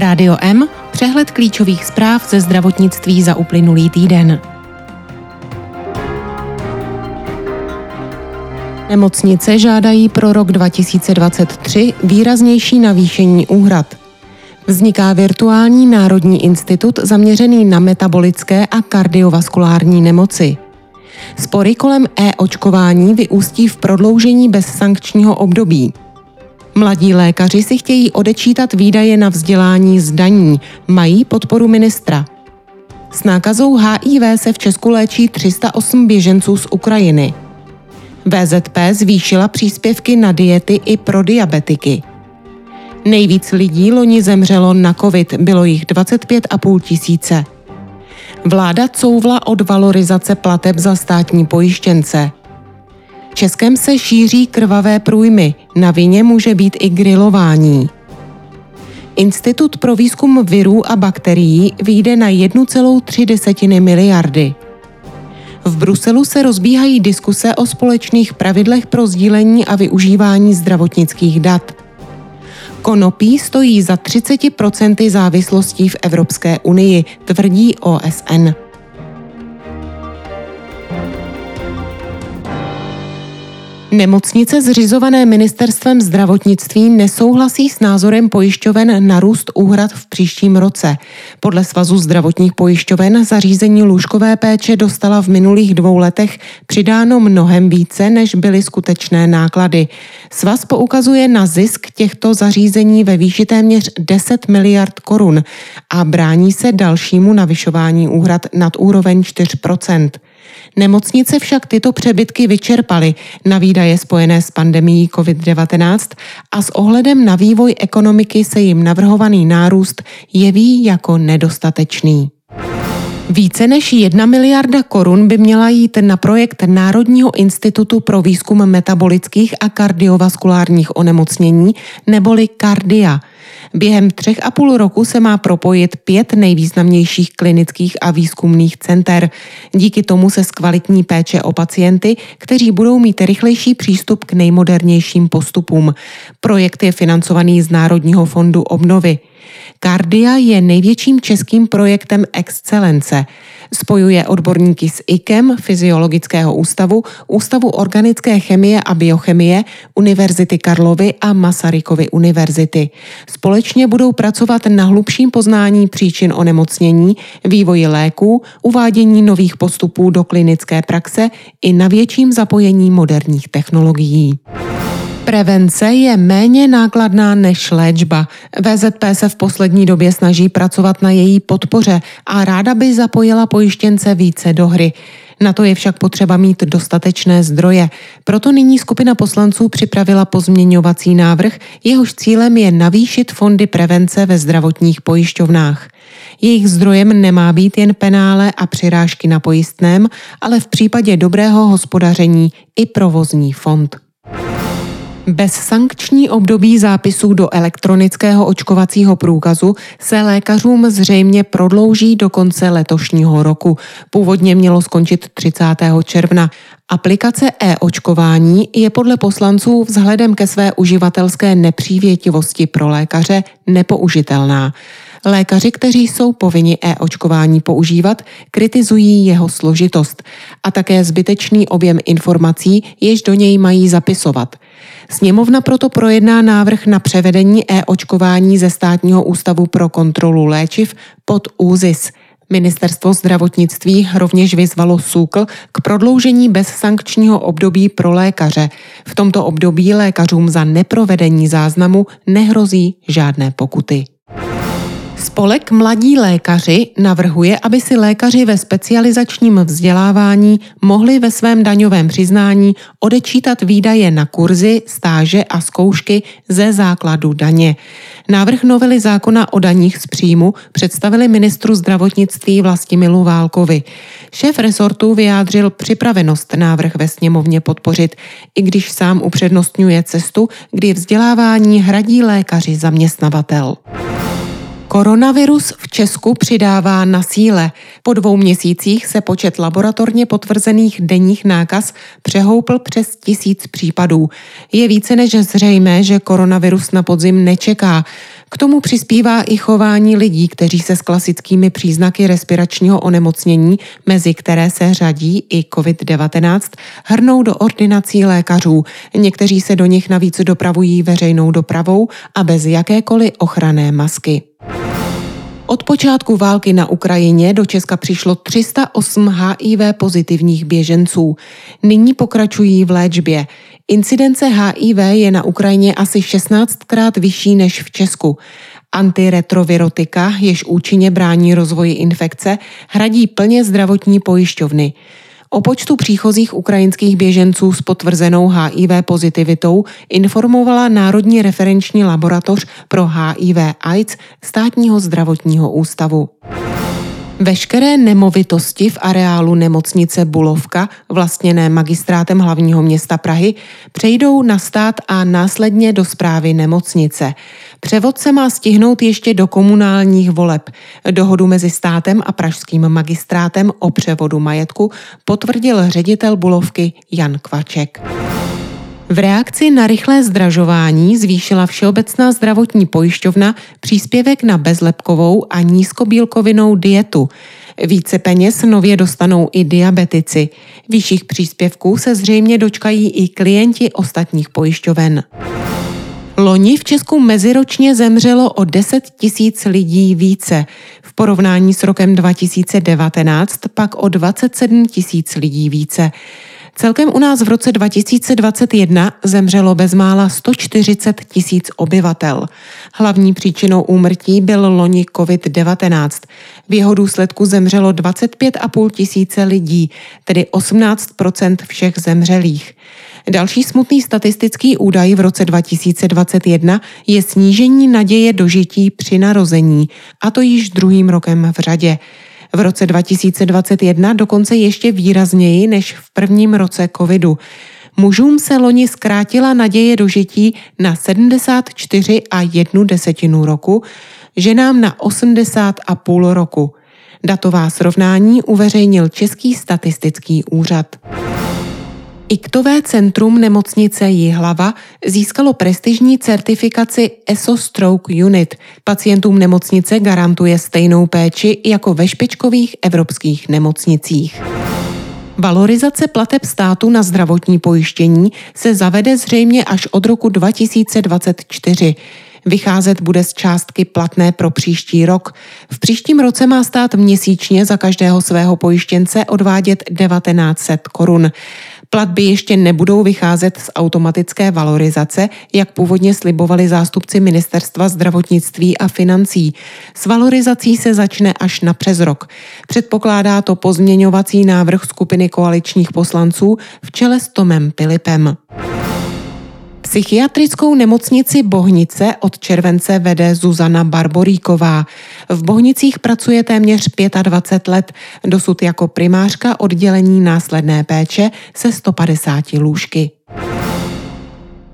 Rádio M, přehled klíčových zpráv ze zdravotnictví za uplynulý týden. Nemocnice žádají pro rok 2023 výraznější navýšení úhrad. Vzniká virtuální národní institut zaměřený na metabolické a kardiovaskulární nemoci. Spory kolem e-očkování vyústí v prodloužení bez sankčního období. Mladí lékaři si chtějí odečítat výdaje na vzdělání z daní, mají podporu ministra. S nákazou HIV se v Česku léčí 308 běženců z Ukrajiny. VZP zvýšila příspěvky na diety i pro diabetiky. Nejvíc lidí loni zemřelo na COVID, bylo jich 25,5 tisíce. Vláda couvla od valorizace plateb za státní pojištěnce. Českem se šíří krvavé průjmy, na vině může být i grilování. Institut pro výzkum virů a bakterií vyjde na 1,3 miliardy. V Bruselu se rozbíhají diskuse o společných pravidlech pro sdílení a využívání zdravotnických dat. Konopí stojí za 30% závislostí v Evropské unii, tvrdí OSN. Nemocnice zřizované ministerstvem zdravotnictví nesouhlasí s názorem pojišťoven na růst úhrad v příštím roce. Podle Svazu zdravotních pojišťoven zařízení lůžkové péče dostala v minulých dvou letech přidáno mnohem více, než byly skutečné náklady. Svaz poukazuje na zisk těchto zařízení ve výši téměř 10 miliard korun a brání se dalšímu navyšování úhrad nad úroveň 4 Nemocnice však tyto přebytky vyčerpaly na výdaje spojené s pandemií COVID-19 a s ohledem na vývoj ekonomiky se jim navrhovaný nárůst jeví jako nedostatečný. Více než jedna miliarda korun by měla jít na projekt Národního institutu pro výzkum metabolických a kardiovaskulárních onemocnění neboli Kardia – Během třech a půl roku se má propojit pět nejvýznamnějších klinických a výzkumných center. Díky tomu se zkvalitní péče o pacienty, kteří budou mít rychlejší přístup k nejmodernějším postupům. Projekt je financovaný z Národního fondu obnovy. Kardia je největším českým projektem excelence. Spojuje odborníky z IKEM, Fyziologického ústavu, Ústavu organické chemie a biochemie, Univerzity Karlovy a Masarykovy univerzity. Společně budou pracovat na hlubším poznání příčin onemocnění, vývoji léků, uvádění nových postupů do klinické praxe i na větším zapojení moderních technologií. Prevence je méně nákladná než léčba. VZP se v poslední době snaží pracovat na její podpoře a ráda by zapojila pojištěnce více do hry. Na to je však potřeba mít dostatečné zdroje. Proto nyní skupina poslanců připravila pozměňovací návrh, jehož cílem je navýšit fondy prevence ve zdravotních pojišťovnách. Jejich zdrojem nemá být jen penále a přirážky na pojistném, ale v případě dobrého hospodaření i provozní fond. Bez sankční období zápisů do elektronického očkovacího průkazu se lékařům zřejmě prodlouží do konce letošního roku. Původně mělo skončit 30. června. Aplikace e-očkování je podle poslanců vzhledem ke své uživatelské nepřívětivosti pro lékaře nepoužitelná. Lékaři, kteří jsou povinni e-očkování používat, kritizují jeho složitost a také zbytečný objem informací, jež do něj mají zapisovat. Sněmovna proto projedná návrh na převedení e-očkování ze Státního ústavu pro kontrolu léčiv pod ÚZIS. Ministerstvo zdravotnictví rovněž vyzvalo SÚKL k prodloužení bez sankčního období pro lékaře. V tomto období lékařům za neprovedení záznamu nehrozí žádné pokuty. Spolek Mladí lékaři navrhuje, aby si lékaři ve specializačním vzdělávání mohli ve svém daňovém přiznání odečítat výdaje na kurzy, stáže a zkoušky ze základu daně. Návrh novely zákona o daních z příjmu představili ministru zdravotnictví Vlastimilu Válkovi. Šéf resortu vyjádřil připravenost návrh ve sněmovně podpořit, i když sám upřednostňuje cestu, kdy vzdělávání hradí lékaři zaměstnavatel. Koronavirus v Česku přidává na síle. Po dvou měsících se počet laboratorně potvrzených denních nákaz přehoupl přes tisíc případů. Je více než zřejmé, že koronavirus na podzim nečeká. K tomu přispívá i chování lidí, kteří se s klasickými příznaky respiračního onemocnění, mezi které se řadí i COVID-19, hrnou do ordinací lékařů. Někteří se do nich navíc dopravují veřejnou dopravou a bez jakékoliv ochranné masky. Od počátku války na Ukrajině do Česka přišlo 308 HIV pozitivních běženců. Nyní pokračují v léčbě. Incidence HIV je na Ukrajině asi 16krát vyšší než v Česku. Antiretrovirotika, jež účinně brání rozvoji infekce, hradí plně zdravotní pojišťovny. O počtu příchozích ukrajinských běženců s potvrzenou HIV pozitivitou informovala Národní referenční laboratoř pro HIV AIDS státního zdravotního ústavu. Veškeré nemovitosti v areálu nemocnice Bulovka, vlastněné magistrátem hlavního města Prahy, přejdou na stát a následně do zprávy nemocnice. Převod se má stihnout ještě do komunálních voleb. Dohodu mezi státem a pražským magistrátem o převodu majetku potvrdil ředitel Bulovky Jan Kvaček. V reakci na rychlé zdražování zvýšila Všeobecná zdravotní pojišťovna příspěvek na bezlepkovou a nízkobílkovinou dietu. Více peněz nově dostanou i diabetici. Vyšších příspěvků se zřejmě dočkají i klienti ostatních pojišťoven. Loni v Česku meziročně zemřelo o 10 tisíc lidí více. V porovnání s rokem 2019 pak o 27 tisíc lidí více. Celkem u nás v roce 2021 zemřelo bezmála 140 tisíc obyvatel. Hlavní příčinou úmrtí byl loni COVID-19. V jeho důsledku zemřelo 25,5 tisíce lidí, tedy 18% všech zemřelých. Další smutný statistický údaj v roce 2021 je snížení naděje dožití při narození, a to již druhým rokem v řadě. V roce 2021 dokonce ještě výrazněji než v prvním roce covidu. Mužům se loni zkrátila naděje dožití na 74 a jednu desetinu roku, ženám na 80 a půl roku. Datová srovnání uveřejnil Český statistický úřad. Iktové centrum nemocnice Jihlava získalo prestižní certifikaci ESO Stroke Unit. Pacientům nemocnice garantuje stejnou péči jako ve špičkových evropských nemocnicích. Valorizace plateb státu na zdravotní pojištění se zavede zřejmě až od roku 2024. Vycházet bude z částky platné pro příští rok. V příštím roce má stát měsíčně za každého svého pojištěnce odvádět 1900 korun. Platby ještě nebudou vycházet z automatické valorizace, jak původně slibovali zástupci Ministerstva zdravotnictví a financí. S valorizací se začne až na přes rok. Předpokládá to pozměňovací návrh skupiny koaličních poslanců v čele s Tomem Pilipem. Psychiatrickou nemocnici Bohnice od července vede Zuzana Barboríková. V Bohnicích pracuje téměř 25 let, dosud jako primářka oddělení následné péče se 150 lůžky.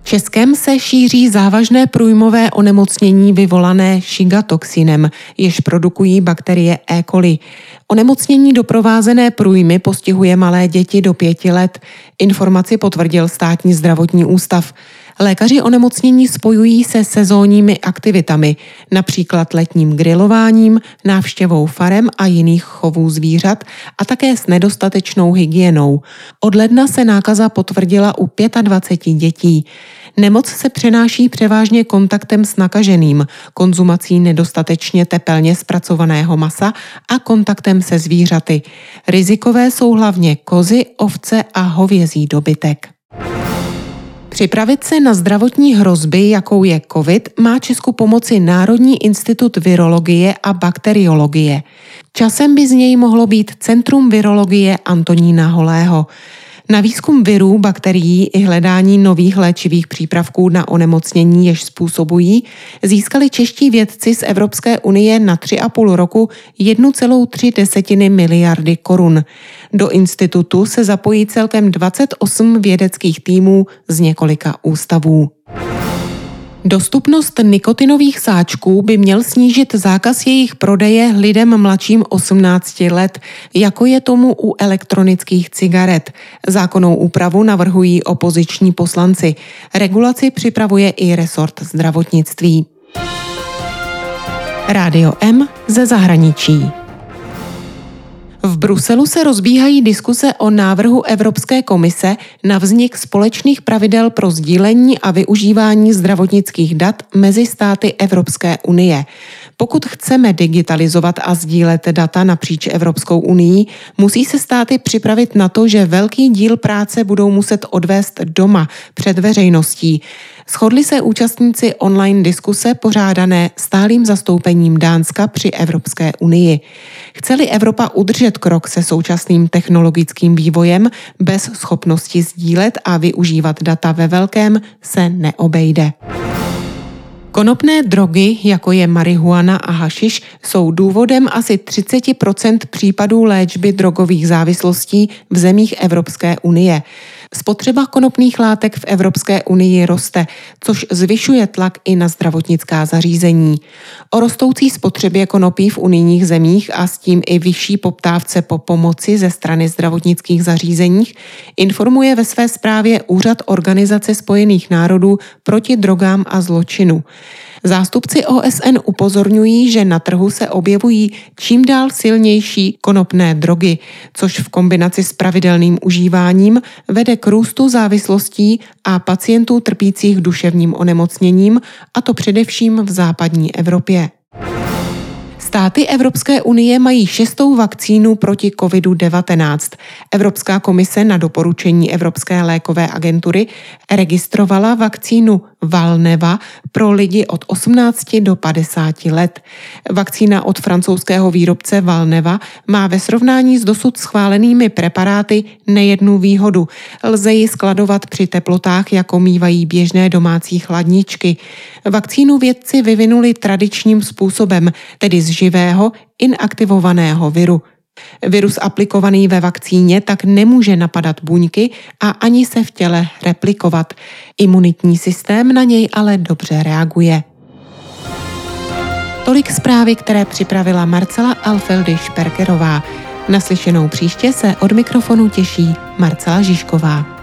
Českém se šíří závažné průjmové onemocnění vyvolané šigatoxinem, jež produkují bakterie E. coli. Onemocnění doprovázené průjmy postihuje malé děti do pěti let. Informaci potvrdil státní zdravotní ústav. Lékaři onemocnění spojují se sezónními aktivitami, například letním grilováním, návštěvou farem a jiných chovů zvířat a také s nedostatečnou hygienou. Od ledna se nákaza potvrdila u 25 dětí. Nemoc se přenáší převážně kontaktem s nakaženým, konzumací nedostatečně tepelně zpracovaného masa a kontaktem se zvířaty. Rizikové jsou hlavně kozy, ovce a hovězí dobytek. Připravit se na zdravotní hrozby, jakou je COVID, má Česku pomoci Národní institut virologie a bakteriologie. Časem by z něj mohlo být Centrum virologie Antonína Holého. Na výzkum virů, bakterií i hledání nových léčivých přípravků na onemocnění, jež způsobují, získali čeští vědci z Evropské unie na 3,5 roku 1,3 miliardy korun. Do institutu se zapojí celkem 28 vědeckých týmů z několika ústavů. Dostupnost nikotinových sáčků by měl snížit zákaz jejich prodeje lidem mladším 18 let, jako je tomu u elektronických cigaret. Zákonnou úpravu navrhují opoziční poslanci. Regulaci připravuje i resort zdravotnictví. Rádio M ze zahraničí. V Bruselu se rozbíhají diskuse o návrhu Evropské komise na vznik společných pravidel pro sdílení a využívání zdravotnických dat mezi státy Evropské unie. Pokud chceme digitalizovat a sdílet data napříč Evropskou unii, musí se státy připravit na to, že velký díl práce budou muset odvést doma před veřejností. Shodli se účastníci online diskuse pořádané stálým zastoupením Dánska při Evropské unii. Chceli Evropa udržet krok se současným technologickým vývojem, bez schopnosti sdílet a využívat data ve velkém se neobejde. Konopné drogy, jako je marihuana a hašiš, jsou důvodem asi 30% případů léčby drogových závislostí v zemích Evropské unie. Spotřeba konopných látek v Evropské unii roste, což zvyšuje tlak i na zdravotnická zařízení. O rostoucí spotřebě konopí v unijních zemích a s tím i vyšší poptávce po pomoci ze strany zdravotnických zařízeních informuje ve své zprávě Úřad Organizace spojených národů proti drogám a zločinu. Zástupci OSN upozorňují, že na trhu se objevují čím dál silnější konopné drogy, což v kombinaci s pravidelným užíváním k růstu závislostí a pacientů trpících duševním onemocněním, a to především v západní Evropě. Státy Evropské unie mají šestou vakcínu proti COVID-19. Evropská komise na doporučení Evropské lékové agentury registrovala vakcínu Valneva pro lidi od 18 do 50 let. Vakcína od francouzského výrobce Valneva má ve srovnání s dosud schválenými preparáty nejednu výhodu. Lze ji skladovat při teplotách, jako mývají běžné domácí chladničky. Vakcínu vědci vyvinuli tradičním způsobem, tedy z živého, inaktivovaného viru. Virus aplikovaný ve vakcíně tak nemůže napadat buňky a ani se v těle replikovat. Imunitní systém na něj ale dobře reaguje. Tolik zprávy, které připravila Marcela Alfeldy Šperkerová. Naslyšenou příště se od mikrofonu těší Marcela Žižková.